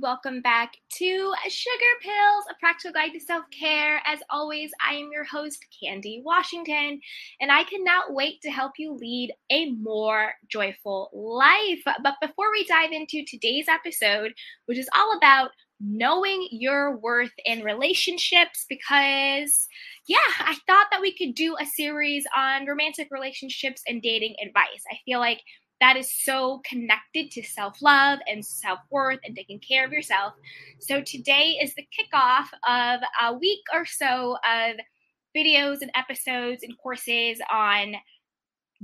Welcome back to Sugar Pills, a practical guide to self care. As always, I am your host, Candy Washington, and I cannot wait to help you lead a more joyful life. But before we dive into today's episode, which is all about knowing your worth in relationships, because yeah, I thought that we could do a series on romantic relationships and dating advice. I feel like that is so connected to self love and self worth and taking care of yourself. So, today is the kickoff of a week or so of videos and episodes and courses on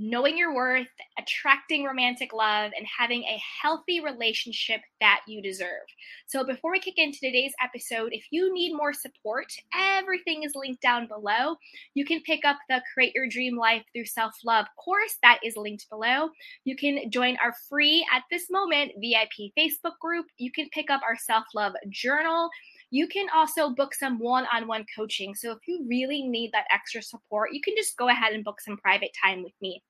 knowing your worth, attracting romantic love, and having a healthy relationship that you deserve. So, before we kick into today's episode, if you need more support, everything is linked down below. You can pick up the Create Your Dream Life Through Self Love course that is linked below. You can join our free, at this moment, VIP Facebook group. You can pick up our self love journal you can also book some one on one coaching. So if you really need that extra support, you can just go ahead and book some private time with me.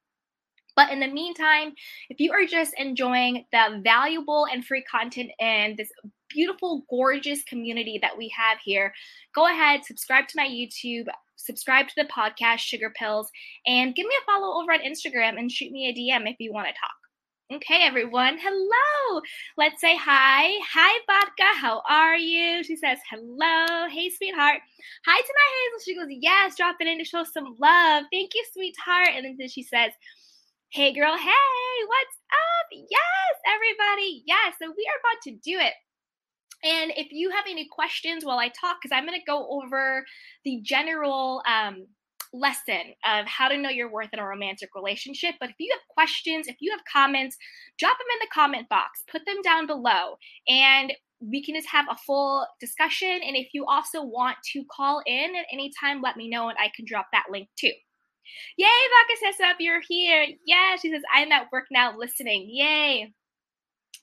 But in the meantime, if you are just enjoying the valuable and free content and this beautiful, gorgeous community that we have here, go ahead, subscribe to my YouTube, subscribe to the podcast, Sugar Pills, and give me a follow over on Instagram and shoot me a DM if you want to talk. Okay, everyone. Hello. Let's say hi. Hi, Vodka. How are you? She says, hello. Hey, sweetheart. Hi to my Hazel. She goes, yes, dropping in to show some love. Thank you, sweetheart. And then she says, Hey girl, hey, what's up? Yes, everybody. Yes, so we are about to do it. And if you have any questions while I talk, because I'm going to go over the general um, lesson of how to know your worth in a romantic relationship. But if you have questions, if you have comments, drop them in the comment box, put them down below, and we can just have a full discussion. And if you also want to call in at any time, let me know and I can drop that link too. Yay, Vaka says up, you're here. Yeah, she says, I'm at work now listening. Yay.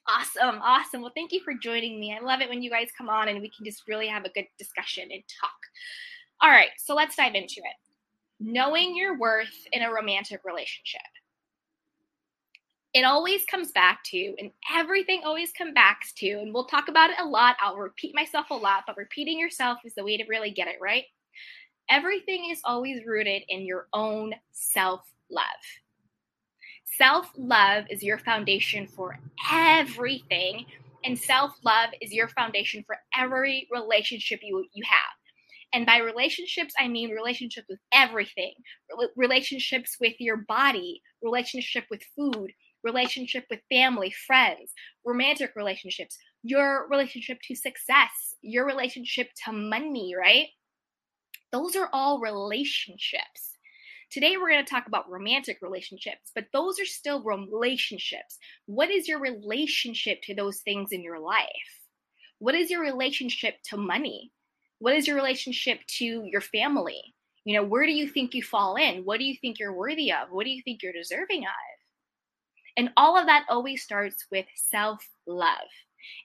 Awesome, awesome. Well, thank you for joining me. I love it when you guys come on and we can just really have a good discussion and talk. All right, so let's dive into it. Knowing your worth in a romantic relationship. It always comes back to, and everything always comes back to, and we'll talk about it a lot. I'll repeat myself a lot, but repeating yourself is the way to really get it right everything is always rooted in your own self love. Self love is your foundation for everything, and self love is your foundation for every relationship you, you have. And by relationships, I mean relationships with everything relationships with your body, relationship with food, relationship with family, friends, romantic relationships, your relationship to success, your relationship to money, right? Those are all relationships. Today, we're going to talk about romantic relationships, but those are still relationships. What is your relationship to those things in your life? What is your relationship to money? What is your relationship to your family? You know, where do you think you fall in? What do you think you're worthy of? What do you think you're deserving of? And all of that always starts with self love.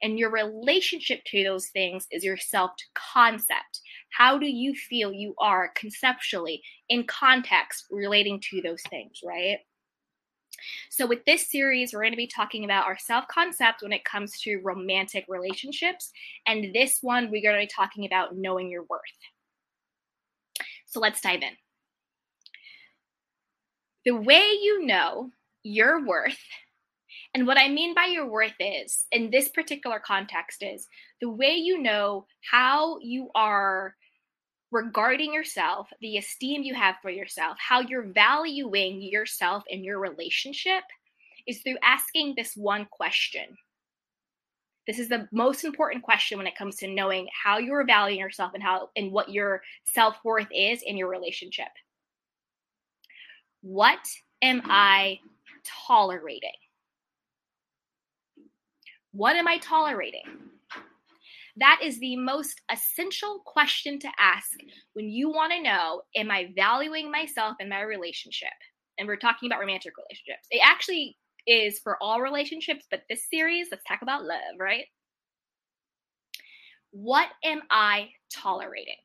And your relationship to those things is your self concept. How do you feel you are conceptually in context relating to those things, right? So, with this series, we're going to be talking about our self concept when it comes to romantic relationships. And this one, we're going to be talking about knowing your worth. So, let's dive in. The way you know your worth and what I mean by your worth is, in this particular context, is the way you know how you are regarding yourself, the esteem you have for yourself, how you're valuing yourself in your relationship is through asking this one question. This is the most important question when it comes to knowing how you're valuing yourself and how and what your self-worth is in your relationship. What am I tolerating? What am I tolerating? That is the most essential question to ask when you want to know Am I valuing myself in my relationship? And we're talking about romantic relationships. It actually is for all relationships, but this series, let's talk about love, right? What am I tolerating?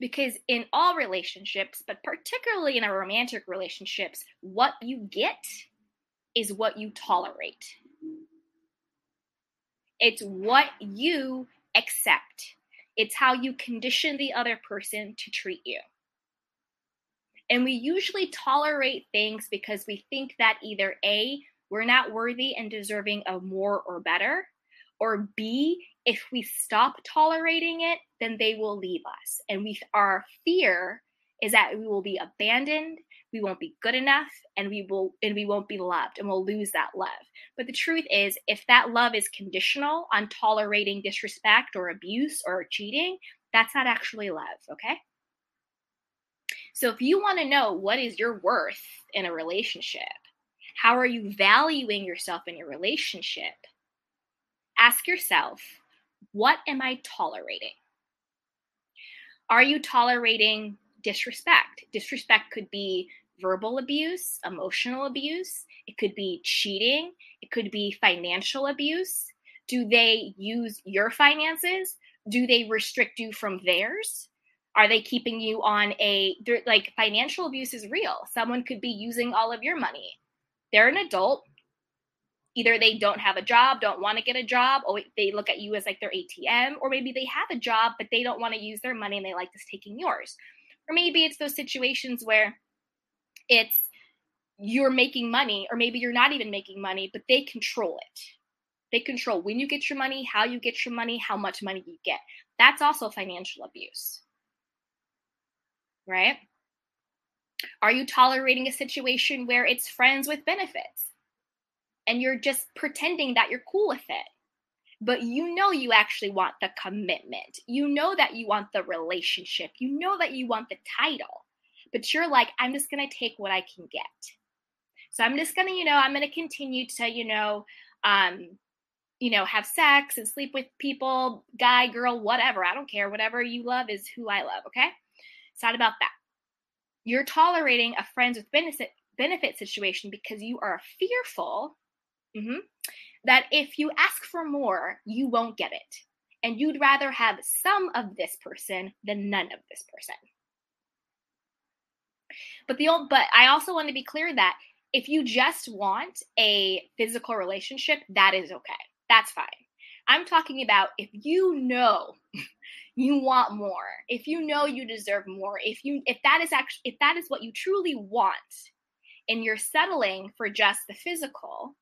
Because in all relationships, but particularly in a romantic relationships, what you get is what you tolerate. It's what you accept. It's how you condition the other person to treat you. And we usually tolerate things because we think that either A, we're not worthy and deserving of more or better, or B, if we stop tolerating it, then they will leave us. And we our fear is that we will be abandoned, we won't be good enough, and we will and we won't be loved and we'll lose that love. But the truth is if that love is conditional on tolerating disrespect or abuse or cheating, that's not actually love, okay? So if you want to know what is your worth in a relationship, how are you valuing yourself in your relationship? Ask yourself, what am I tolerating? Are you tolerating disrespect? Disrespect could be verbal abuse, emotional abuse, it could be cheating, it could be financial abuse. Do they use your finances? Do they restrict you from theirs? Are they keeping you on a like financial abuse is real? Someone could be using all of your money. They're an adult. Either they don't have a job, don't want to get a job, or they look at you as like their ATM, or maybe they have a job, but they don't want to use their money and they like just taking yours. Or maybe it's those situations where it's you're making money, or maybe you're not even making money, but they control it. They control when you get your money, how you get your money, how much money you get. That's also financial abuse. Right? Are you tolerating a situation where it's friends with benefits and you're just pretending that you're cool with it? But you know you actually want the commitment. You know that you want the relationship. You know that you want the title but you're like, I'm just going to take what I can get. So I'm just going to, you know, I'm going to continue to, you know, um, you know, have sex and sleep with people, guy, girl, whatever. I don't care. Whatever you love is who I love. Okay. It's not about that. You're tolerating a friends with benefit benefit situation because you are fearful mm-hmm, that if you ask for more, you won't get it. And you'd rather have some of this person than none of this person. But the old, but I also want to be clear that if you just want a physical relationship, that is okay. That's fine. I'm talking about if you know you want more, if you know you deserve more, if you if that is actually if that is what you truly want and you're settling for just the physical,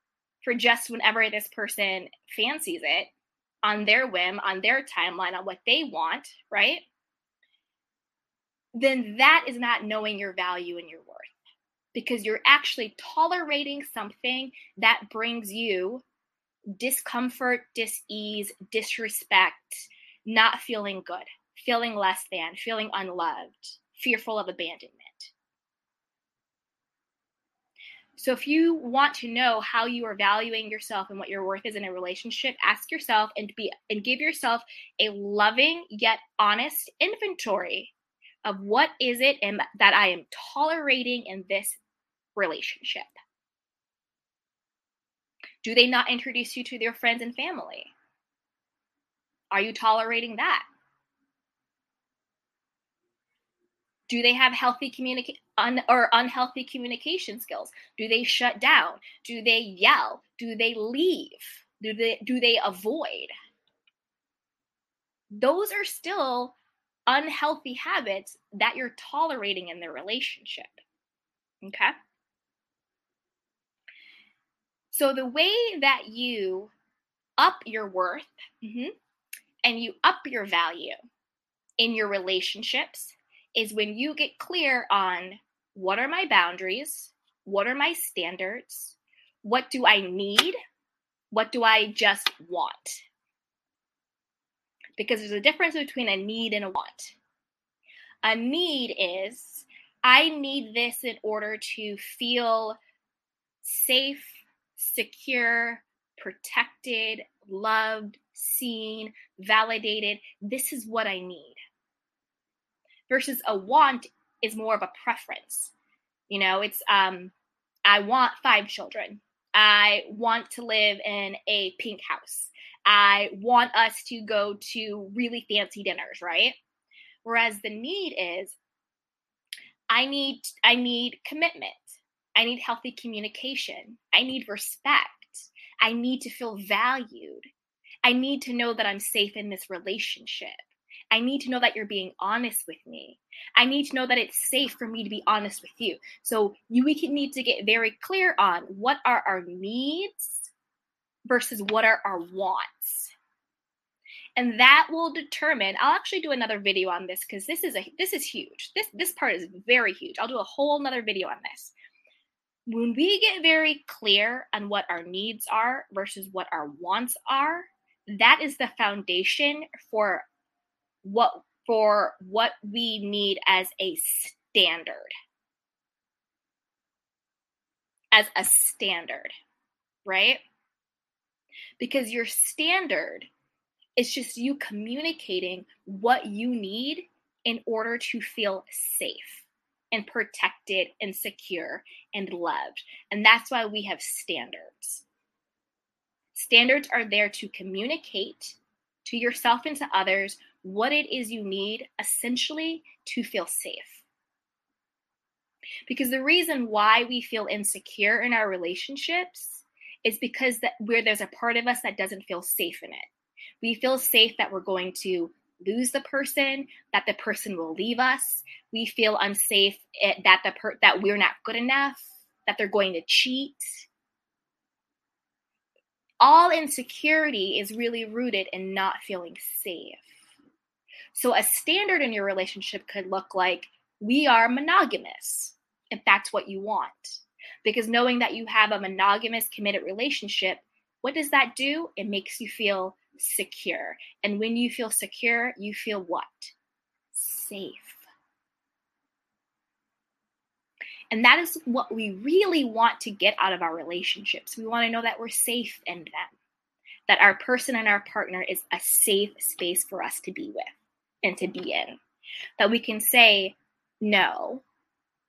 for just whenever this person fancies it on their whim, on their timeline, on what they want, right? then that is not knowing your value and your worth because you're actually tolerating something that brings you discomfort, dis-ease, disrespect, not feeling good, feeling less than, feeling unloved, fearful of abandonment. So if you want to know how you are valuing yourself and what your worth is in a relationship, ask yourself and be and give yourself a loving yet honest inventory of what is it and that I am tolerating in this relationship. Do they not introduce you to their friends and family? Are you tolerating that? Do they have healthy communicate un- or unhealthy communication skills? Do they shut down? Do they yell? Do they leave? Do they do they avoid? Those are still unhealthy habits that you're tolerating in the relationship. Okay? So, the way that you up your worth mm-hmm, and you up your value in your relationships is when you get clear on what are my boundaries, what are my standards, what do I need, what do I just want because there's a difference between a need and a want. A need is I need this in order to feel safe, secure, protected, loved, seen, validated. This is what I need. Versus a want is more of a preference. You know, it's um I want five children. I want to live in a pink house. I want us to go to really fancy dinners, right? Whereas the need is I need I need commitment. I need healthy communication. I need respect. I need to feel valued. I need to know that I'm safe in this relationship. I need to know that you're being honest with me. I need to know that it's safe for me to be honest with you. So you we can need to get very clear on what are our needs versus what are our wants. And that will determine I'll actually do another video on this because this is a this is huge. This this part is very huge. I'll do a whole another video on this. When we get very clear on what our needs are versus what our wants are, that is the foundation for what for what we need as a standard. As a standard, right? Because your standard is just you communicating what you need in order to feel safe and protected and secure and loved. And that's why we have standards. Standards are there to communicate to yourself and to others what it is you need essentially to feel safe. Because the reason why we feel insecure in our relationships is because that where there's a part of us that doesn't feel safe in it. We feel safe that we're going to lose the person, that the person will leave us. We feel unsafe eh, that the per- that we're not good enough, that they're going to cheat. All insecurity is really rooted in not feeling safe. So, a standard in your relationship could look like we are monogamous, if that's what you want. Because knowing that you have a monogamous, committed relationship, what does that do? It makes you feel secure. And when you feel secure, you feel what? Safe. And that is what we really want to get out of our relationships. We want to know that we're safe in them, that our person and our partner is a safe space for us to be with to be in. That we can say no,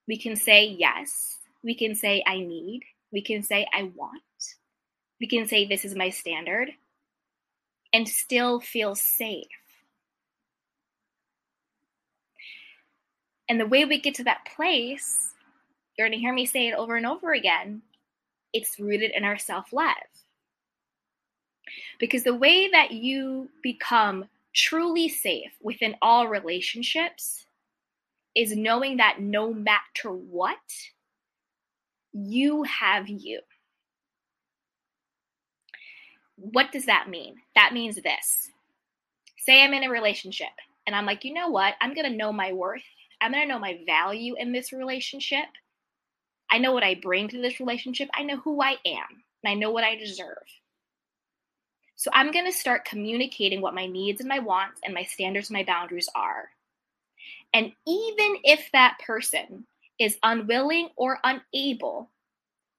we can say yes, we can say I need, we can say I want, we can say this is my standard, and still feel safe. And the way we get to that place, you're going to hear me say it over and over again, it's rooted in our self love. Because the way that you become truly safe within all relationships is knowing that no matter what, you have you. What does that mean? That means this. Say I'm in a relationship and I'm like, you know what? I'm going to know my worth. I'm going to know my value in this relationship. I know what I bring to this relationship. I know who I am and I know what I deserve. So I'm going to start communicating what my needs and my wants and my standards and my boundaries are. And even if that person is unwilling or unable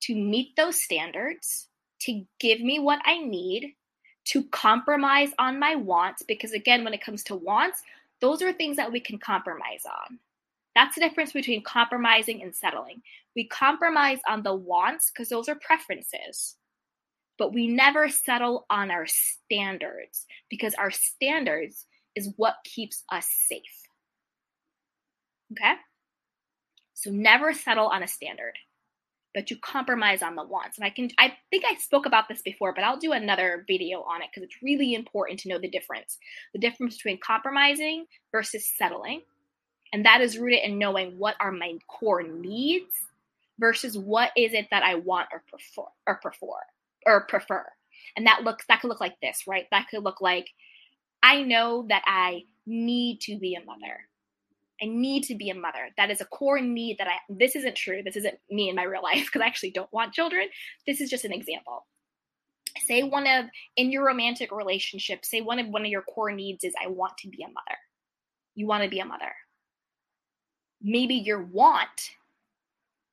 to meet those standards, to give me what I need, to compromise on my wants, because again, when it comes to wants, those are things that we can compromise on. That's the difference between compromising and settling. We compromise on the wants because those are preferences but we never settle on our standards because our standards is what keeps us safe. Okay? So never settle on a standard, but you compromise on the wants. And I can I think I spoke about this before, but I'll do another video on it because it's really important to know the difference. The difference between compromising versus settling. And that is rooted in knowing what are my core needs versus what is it that I want or prefer or prefer or prefer. And that looks that could look like this, right? That could look like I know that I need to be a mother. I need to be a mother. That is a core need that I this isn't true. This isn't me in my real life because I actually don't want children. This is just an example. Say one of in your romantic relationship, say one of one of your core needs is I want to be a mother. You want to be a mother. Maybe your want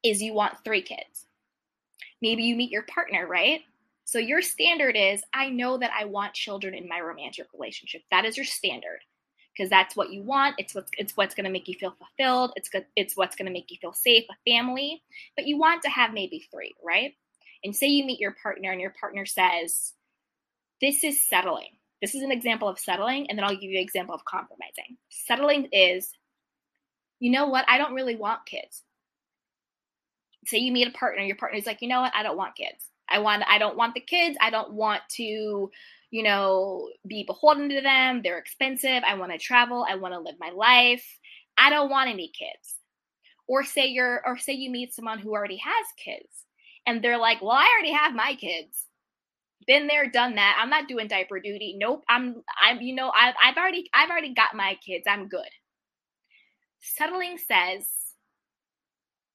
is you want three kids. Maybe you meet your partner, right? So your standard is I know that I want children in my romantic relationship. That is your standard because that's what you want. It's what's it's what's going to make you feel fulfilled. It's good. It's what's going to make you feel safe, a family. But you want to have maybe three, right? And say you meet your partner and your partner says, "This is settling." This is an example of settling, and then I'll give you an example of compromising. Settling is, you know what? I don't really want kids. Say you meet a partner, your partner's like, you know what? I don't want kids. I want. I don't want the kids. I don't want to you know, be beholden to them. They're expensive. I want to travel. I want to live my life. I don't want any kids. Or say you're or say you meet someone who already has kids and they're like, "Well, I already have my kids." Been there, done that. I'm not doing diaper duty. Nope. I'm I'm you know, I've I've already I've already got my kids. I'm good. Settling says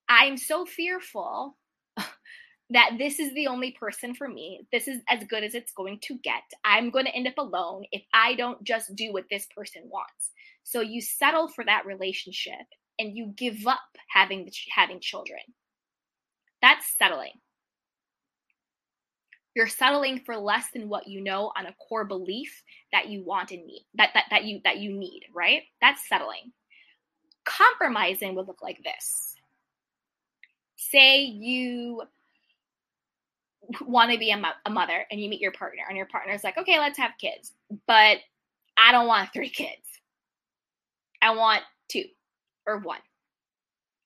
I'm so fearful that this is the only person for me. This is as good as it's going to get. I'm going to end up alone if I don't just do what this person wants. So you settle for that relationship and you give up having the, having children. That's settling. You're settling for less than what you know on a core belief that you want and need. That that that you that you need, right? That's settling. Compromising would look like this. Say you want to be a, mo- a mother and you meet your partner and your partner's like, okay, let's have kids, but I don't want three kids. I want two or one,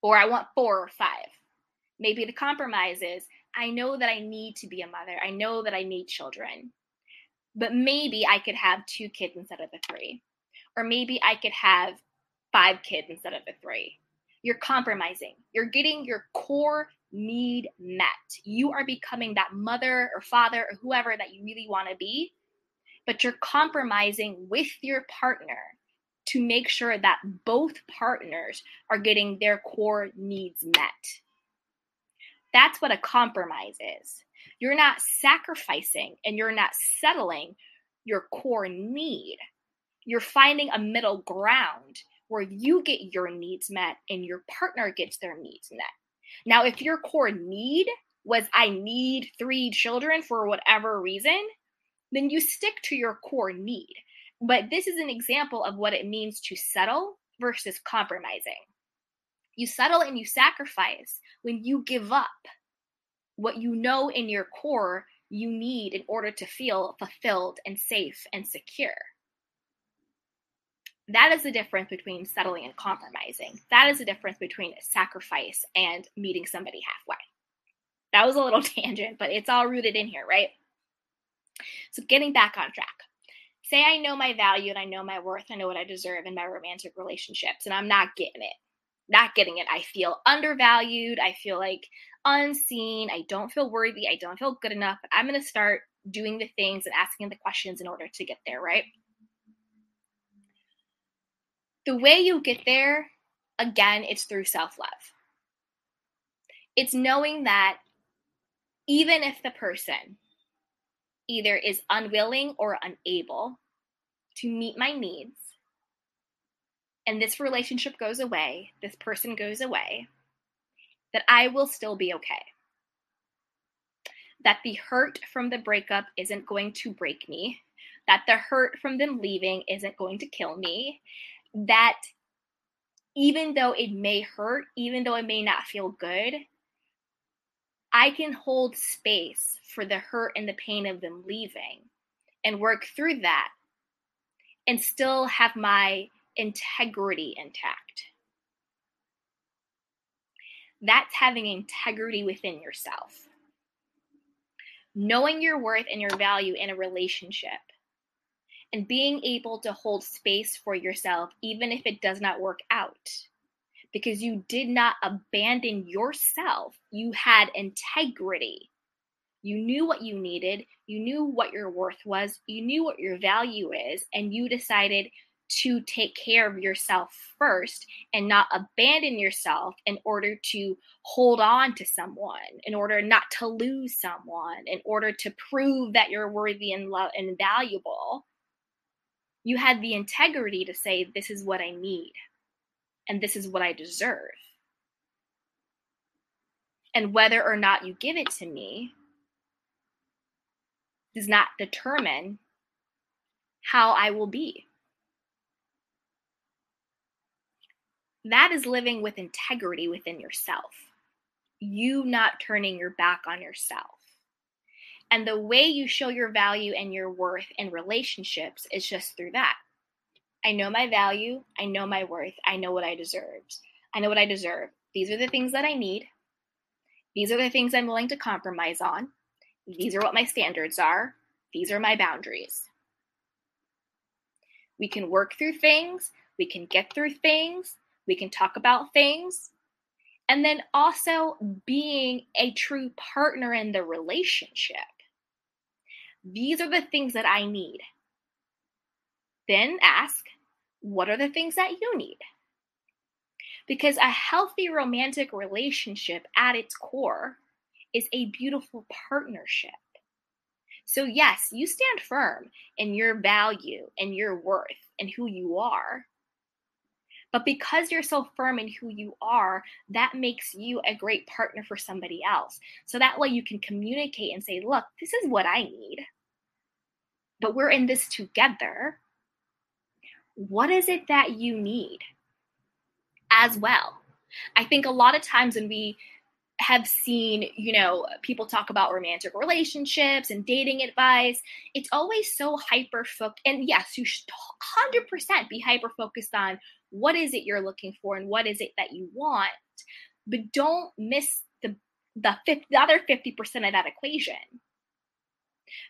or I want four or five. Maybe the compromise is I know that I need to be a mother. I know that I need children, but maybe I could have two kids instead of the three, or maybe I could have five kids instead of the three. You're compromising. You're getting your core need met. You are becoming that mother or father or whoever that you really want to be, but you're compromising with your partner to make sure that both partners are getting their core needs met. That's what a compromise is. You're not sacrificing and you're not settling your core need. You're finding a middle ground where you get your needs met and your partner gets their needs met. Now, if your core need was I need three children for whatever reason, then you stick to your core need. But this is an example of what it means to settle versus compromising. You settle and you sacrifice when you give up what you know in your core you need in order to feel fulfilled and safe and secure. That is the difference between settling and compromising. That is the difference between sacrifice and meeting somebody halfway. That was a little tangent, but it's all rooted in here, right? So, getting back on track. Say I know my value and I know my worth, I know what I deserve in my romantic relationships, and I'm not getting it. Not getting it. I feel undervalued. I feel like unseen. I don't feel worthy. I don't feel good enough. I'm going to start doing the things and asking the questions in order to get there, right? The way you get there, again, it's through self love. It's knowing that even if the person either is unwilling or unable to meet my needs, and this relationship goes away, this person goes away, that I will still be okay. That the hurt from the breakup isn't going to break me, that the hurt from them leaving isn't going to kill me, that even though it may hurt, even though it may not feel good, I can hold space for the hurt and the pain of them leaving and work through that and still have my integrity intact. That's having integrity within yourself. Knowing your worth and your value in a relationship and being able to hold space for yourself, even if it does not work out. Because you did not abandon yourself, you had integrity. You knew what you needed, you knew what your worth was, you knew what your value is, and you decided to take care of yourself first and not abandon yourself in order to hold on to someone, in order not to lose someone, in order to prove that you're worthy and love and valuable you had the integrity to say, This is what I need, and this is what I deserve. And whether or not you give it to me, does not determine how I will be. That is living with integrity within yourself. You not turning your back on yourself. And the way you show your value and your worth in relationships is just through that. I know my value. I know my worth. I know what I deserve. I know what I deserve. These are the things that I need. These are the things I'm willing to compromise on. These are what my standards are. These are my boundaries. We can work through things. We can get through things. We can talk about things. And then also being a true partner in the relationship. These are the things that I need. Then ask, what are the things that you need? Because a healthy romantic relationship at its core is a beautiful partnership. So, yes, you stand firm in your value and your worth and who you are. But because you're so firm in who you are, that makes you a great partner for somebody else. So that way you can communicate and say, look, this is what I need. But we're in this together. What is it that you need as well? I think a lot of times when we have seen, you know, people talk about romantic relationships and dating advice. It's always so hyper focused. And yes, you should 100% be hyper focused on what is it you're looking for and what is it that you want. But don't miss the the, 50, the other 50% of that equation.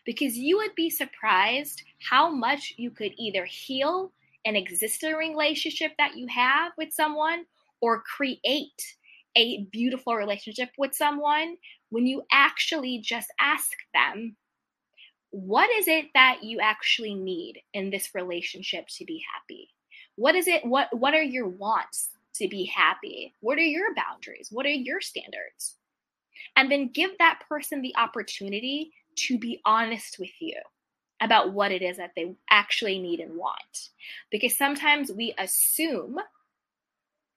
Because you would be surprised how much you could either heal an existing relationship that you have with someone or create a beautiful relationship with someone when you actually just ask them, what is it that you actually need in this relationship to be happy? What is it? What what are your wants to be happy? What are your boundaries? What are your standards? And then give that person the opportunity to be honest with you about what it is that they actually need and want. Because sometimes we assume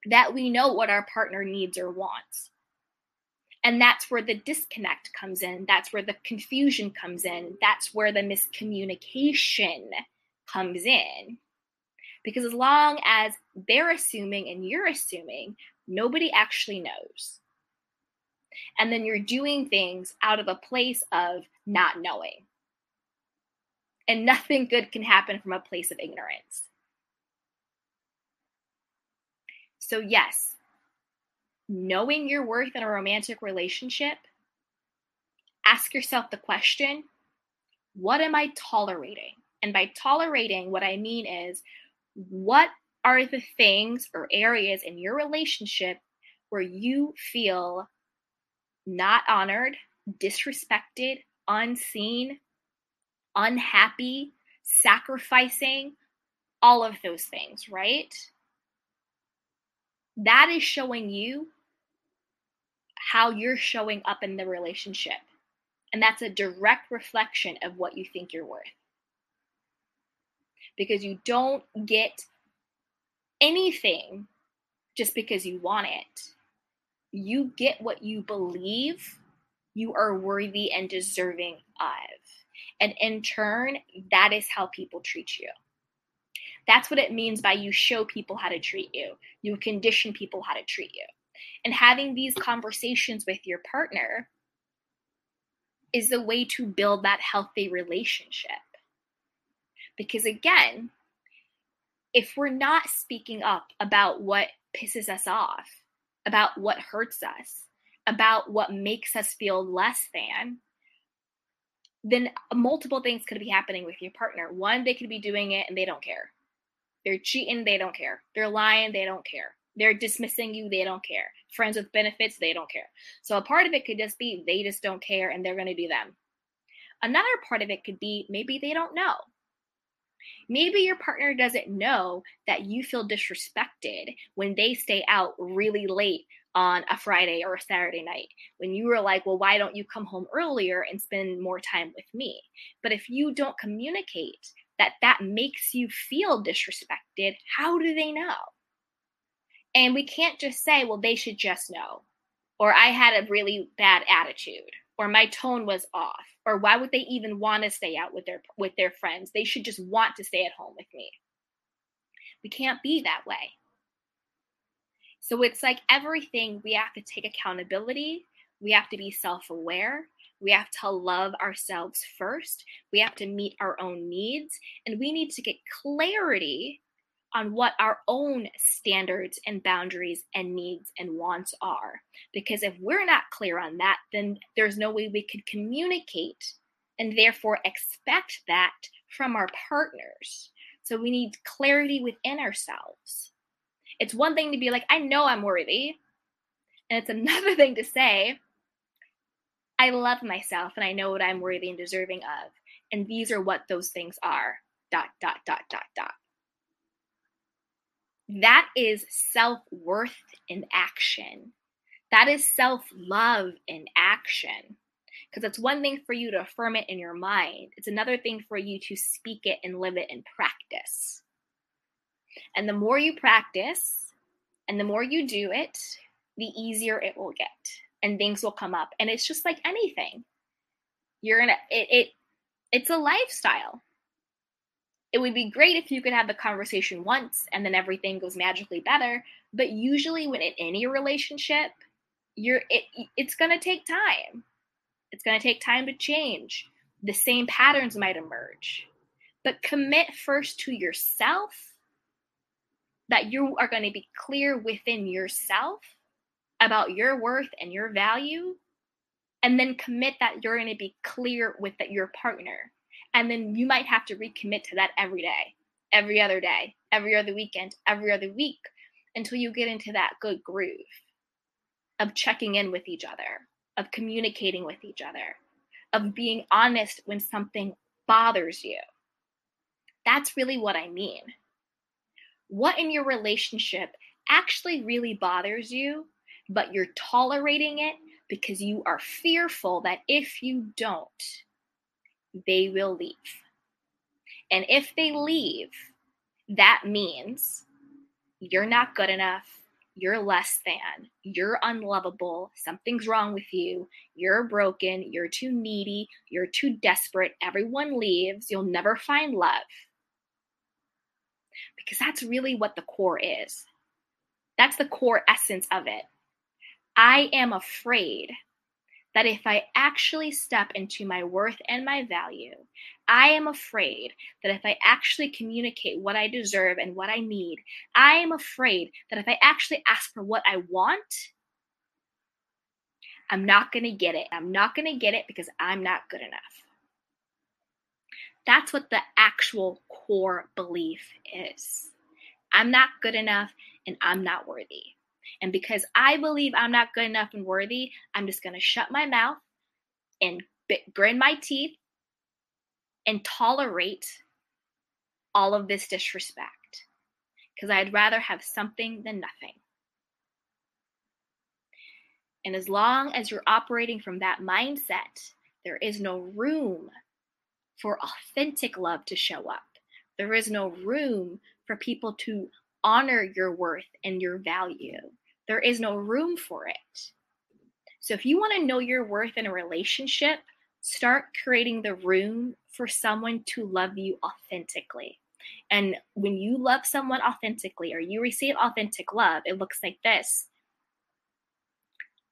that we know what our partner needs or wants. And that's where the disconnect comes in. That's where the confusion comes in. That's where the miscommunication comes in. Because as long as they're assuming and you're assuming, nobody actually knows. And then you're doing things out of a place of not knowing. And nothing good can happen from a place of ignorance. So, yes, knowing your worth in a romantic relationship, ask yourself the question what am I tolerating? And by tolerating, what I mean is what are the things or areas in your relationship where you feel not honored, disrespected, unseen, unhappy, sacrificing, all of those things, right? that is showing you how you're showing up in the relationship. And that's a direct reflection of what you think you're worth. Because you don't get anything just because you want it. You get what you believe you are worthy and deserving of. And in turn, that is how people treat you. That's what it means by you show people how to treat you. You condition people how to treat you. And having these conversations with your partner is the way to build that healthy relationship. Because again, if we're not speaking up about what pisses us off, about what hurts us, about what makes us feel less than, then multiple things could be happening with your partner. One, they could be doing it and they don't care. They're cheating, they don't care. They're lying, they don't care. They're dismissing you, they don't care. Friends with benefits, they don't care. So a part of it could just be they just don't care and they're going to do them. Another part of it could be maybe they don't know. Maybe your partner doesn't know that you feel disrespected when they stay out really late on a Friday or a Saturday night. When you were like, well, why don't you come home earlier and spend more time with me? But if you don't communicate that that makes you feel disrespected, how do they know? And we can't just say, well, they should just know, or I had a really bad attitude, or my tone was off or why would they even want to stay out with their with their friends they should just want to stay at home with me we can't be that way so it's like everything we have to take accountability we have to be self-aware we have to love ourselves first we have to meet our own needs and we need to get clarity on what our own standards and boundaries and needs and wants are. Because if we're not clear on that, then there's no way we could communicate and therefore expect that from our partners. So we need clarity within ourselves. It's one thing to be like, I know I'm worthy. And it's another thing to say, I love myself and I know what I'm worthy and deserving of. And these are what those things are. Dot, dot, dot, dot, dot. That is self worth in action. That is self love in action. Because it's one thing for you to affirm it in your mind, it's another thing for you to speak it and live it in practice. And the more you practice and the more you do it, the easier it will get and things will come up. And it's just like anything. You're gonna it, it it's a lifestyle. It would be great if you could have the conversation once and then everything goes magically better. But usually when in any relationship you're it, it's going to take time. It's going to take time to change. The same patterns might emerge. But commit first to yourself that you are going to be clear within yourself about your worth and your value and then commit that you're going to be clear with that your partner and then you might have to recommit to that every day, every other day, every other weekend, every other week until you get into that good groove of checking in with each other, of communicating with each other, of being honest when something bothers you. That's really what I mean. What in your relationship actually really bothers you, but you're tolerating it because you are fearful that if you don't, they will leave. And if they leave, that means you're not good enough, you're less than, you're unlovable, something's wrong with you, you're broken, you're too needy, you're too desperate, everyone leaves, you'll never find love. Because that's really what the core is. That's the core essence of it. I am afraid that if I actually step into my worth and my value, I am afraid that if I actually communicate what I deserve and what I need, I am afraid that if I actually ask for what I want, I'm not going to get it. I'm not going to get it because I'm not good enough. That's what the actual core belief is. I'm not good enough and I'm not worthy. And because I believe I'm not good enough and worthy, I'm just going to shut my mouth and grin my teeth and tolerate all of this disrespect because I'd rather have something than nothing. And as long as you're operating from that mindset, there is no room for authentic love to show up. There is no room for people to honor your worth and your value. There is no room for it. So if you want to know your worth in a relationship, start creating the room for someone to love you authentically. And when you love someone authentically or you receive authentic love, it looks like this.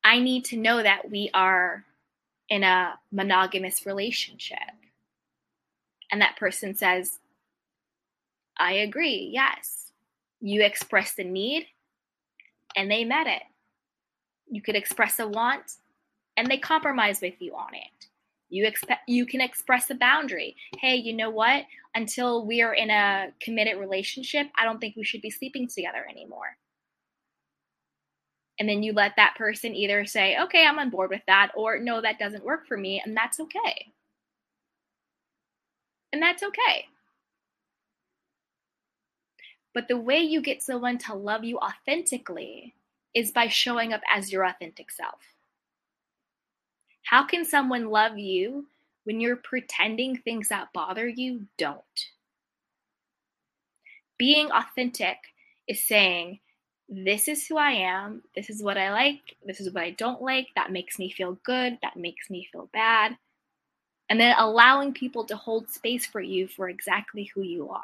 I need to know that we are in a monogamous relationship. And that person says, I agree, yes. You express the need and they met it. You could express a want and they compromise with you on it. You expect you can express a boundary. Hey, you know what? Until we are in a committed relationship, I don't think we should be sleeping together anymore. And then you let that person either say, okay, I'm on board with that, or no, that doesn't work for me, and that's okay. And that's okay. But the way you get someone to love you authentically is by showing up as your authentic self. How can someone love you when you're pretending things that bother you don't? Being authentic is saying, this is who I am. This is what I like. This is what I don't like. That makes me feel good. That makes me feel bad. And then allowing people to hold space for you for exactly who you are.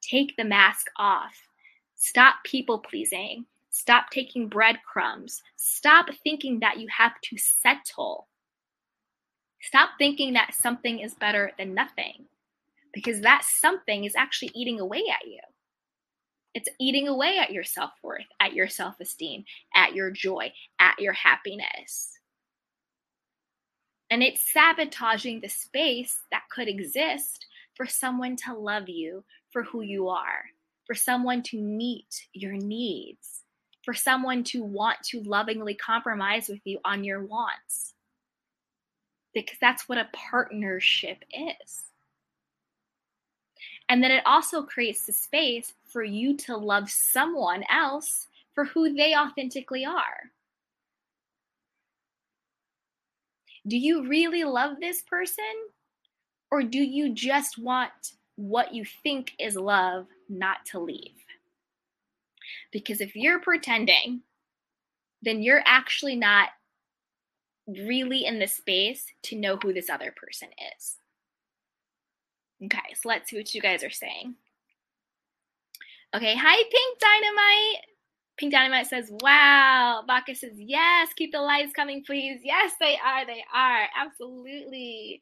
Take the mask off. Stop people pleasing. Stop taking breadcrumbs. Stop thinking that you have to settle. Stop thinking that something is better than nothing because that something is actually eating away at you. It's eating away at your self worth, at your self esteem, at your joy, at your happiness. And it's sabotaging the space that could exist for someone to love you for who you are, for someone to meet your needs, for someone to want to lovingly compromise with you on your wants. Because that's what a partnership is. And then it also creates the space for you to love someone else for who they authentically are. Do you really love this person? Or do you just want what you think is love not to leave? Because if you're pretending, then you're actually not really in the space to know who this other person is. Okay, so let's see what you guys are saying. Okay, hi, Pink Dynamite. Pink Dynamite says, wow. Baka says, yes, keep the lights coming, please. Yes, they are. They are. Absolutely.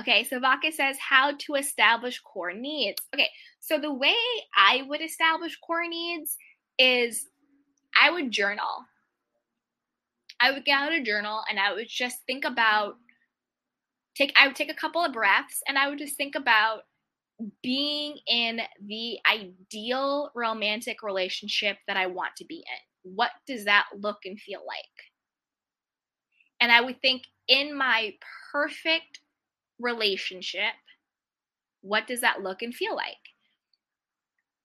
Okay, so Baka says, how to establish core needs. Okay, so the way I would establish core needs is I would journal. I would get out a journal and I would just think about take I would take a couple of breaths and I would just think about being in the ideal romantic relationship that I want to be in. What does that look and feel like? And I would think in my perfect relationship, what does that look and feel like?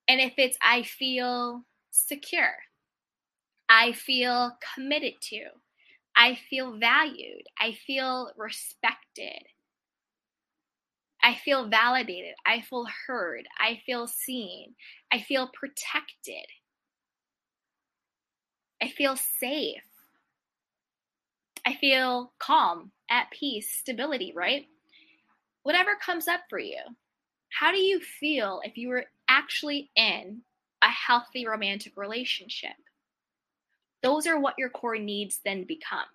And if it's I feel secure, I feel committed to, I feel valued. I feel respected. I feel validated. I feel heard. I feel seen. I feel protected. I feel safe. I feel calm, at peace, stability, right? Whatever comes up for you. How do you feel if you were actually in a healthy romantic relationship? Those are what your core needs then become.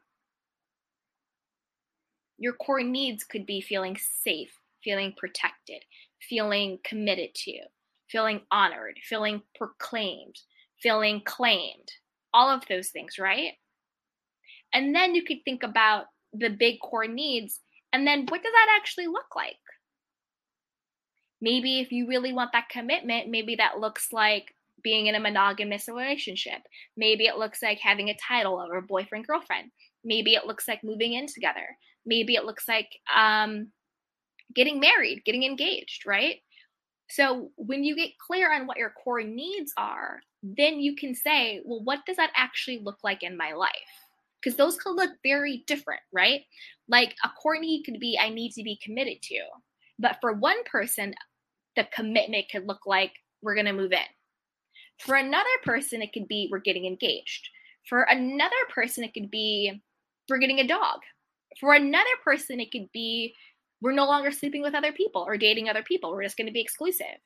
Your core needs could be feeling safe, feeling protected, feeling committed to, feeling honored, feeling proclaimed, feeling claimed, all of those things, right? And then you could think about the big core needs and then what does that actually look like? Maybe if you really want that commitment, maybe that looks like being in a monogamous relationship. Maybe it looks like having a title a boyfriend girlfriend. Maybe it looks like moving in together. Maybe it looks like um, getting married, getting engaged, right? So when you get clear on what your core needs are, then you can say, well, what does that actually look like in my life? Because those could look very different, right? Like a core need could be, I need to be committed to. But for one person, the commitment could look like, we're going to move in for another person, it could be we're getting engaged. For another person, it could be we're getting a dog. For another person, it could be we're no longer sleeping with other people or dating other people. We're just going to be exclusive.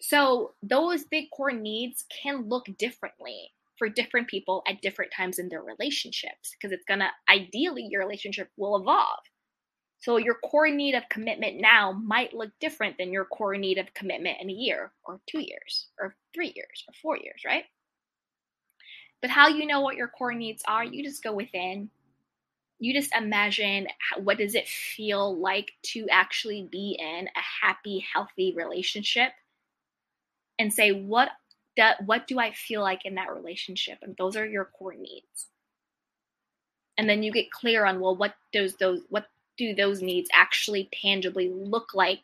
So, those big core needs can look differently for different people at different times in their relationships because it's going to ideally your relationship will evolve. So your core need of commitment now might look different than your core need of commitment in a year or two years or three years or four years, right? But how you know what your core needs are, you just go within. You just imagine what does it feel like to actually be in a happy, healthy relationship and say what do, what do I feel like in that relationship? And those are your core needs. And then you get clear on well what does those what do those needs actually tangibly look like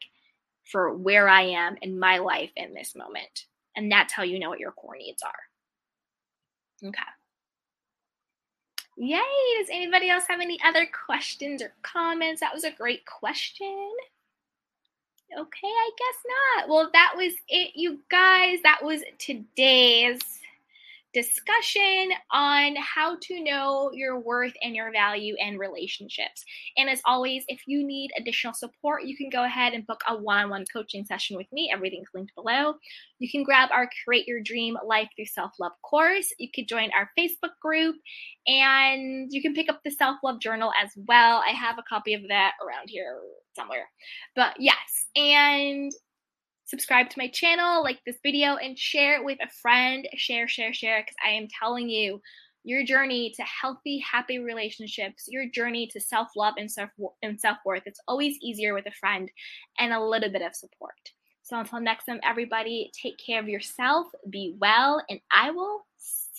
for where I am in my life in this moment? And that's how you know what your core needs are. Okay. Yay! Does anybody else have any other questions or comments? That was a great question. Okay, I guess not. Well, that was it, you guys. That was today's discussion on how to know your worth and your value in relationships. And as always, if you need additional support, you can go ahead and book a one on one coaching session with me. Everything's linked below. You can grab our Create Your Dream Life Through Self Love course. You could join our Facebook group and you can pick up the self love journal as well. I have a copy of that around here somewhere. But yes, and subscribe to my channel, like this video, and share it with a friend. Share, share, share, because I am telling you, your journey to healthy, happy relationships, your journey to self love and self and self worth. It's always easier with a friend and a little bit of support. So until next time, everybody, take care of yourself, be well, and I will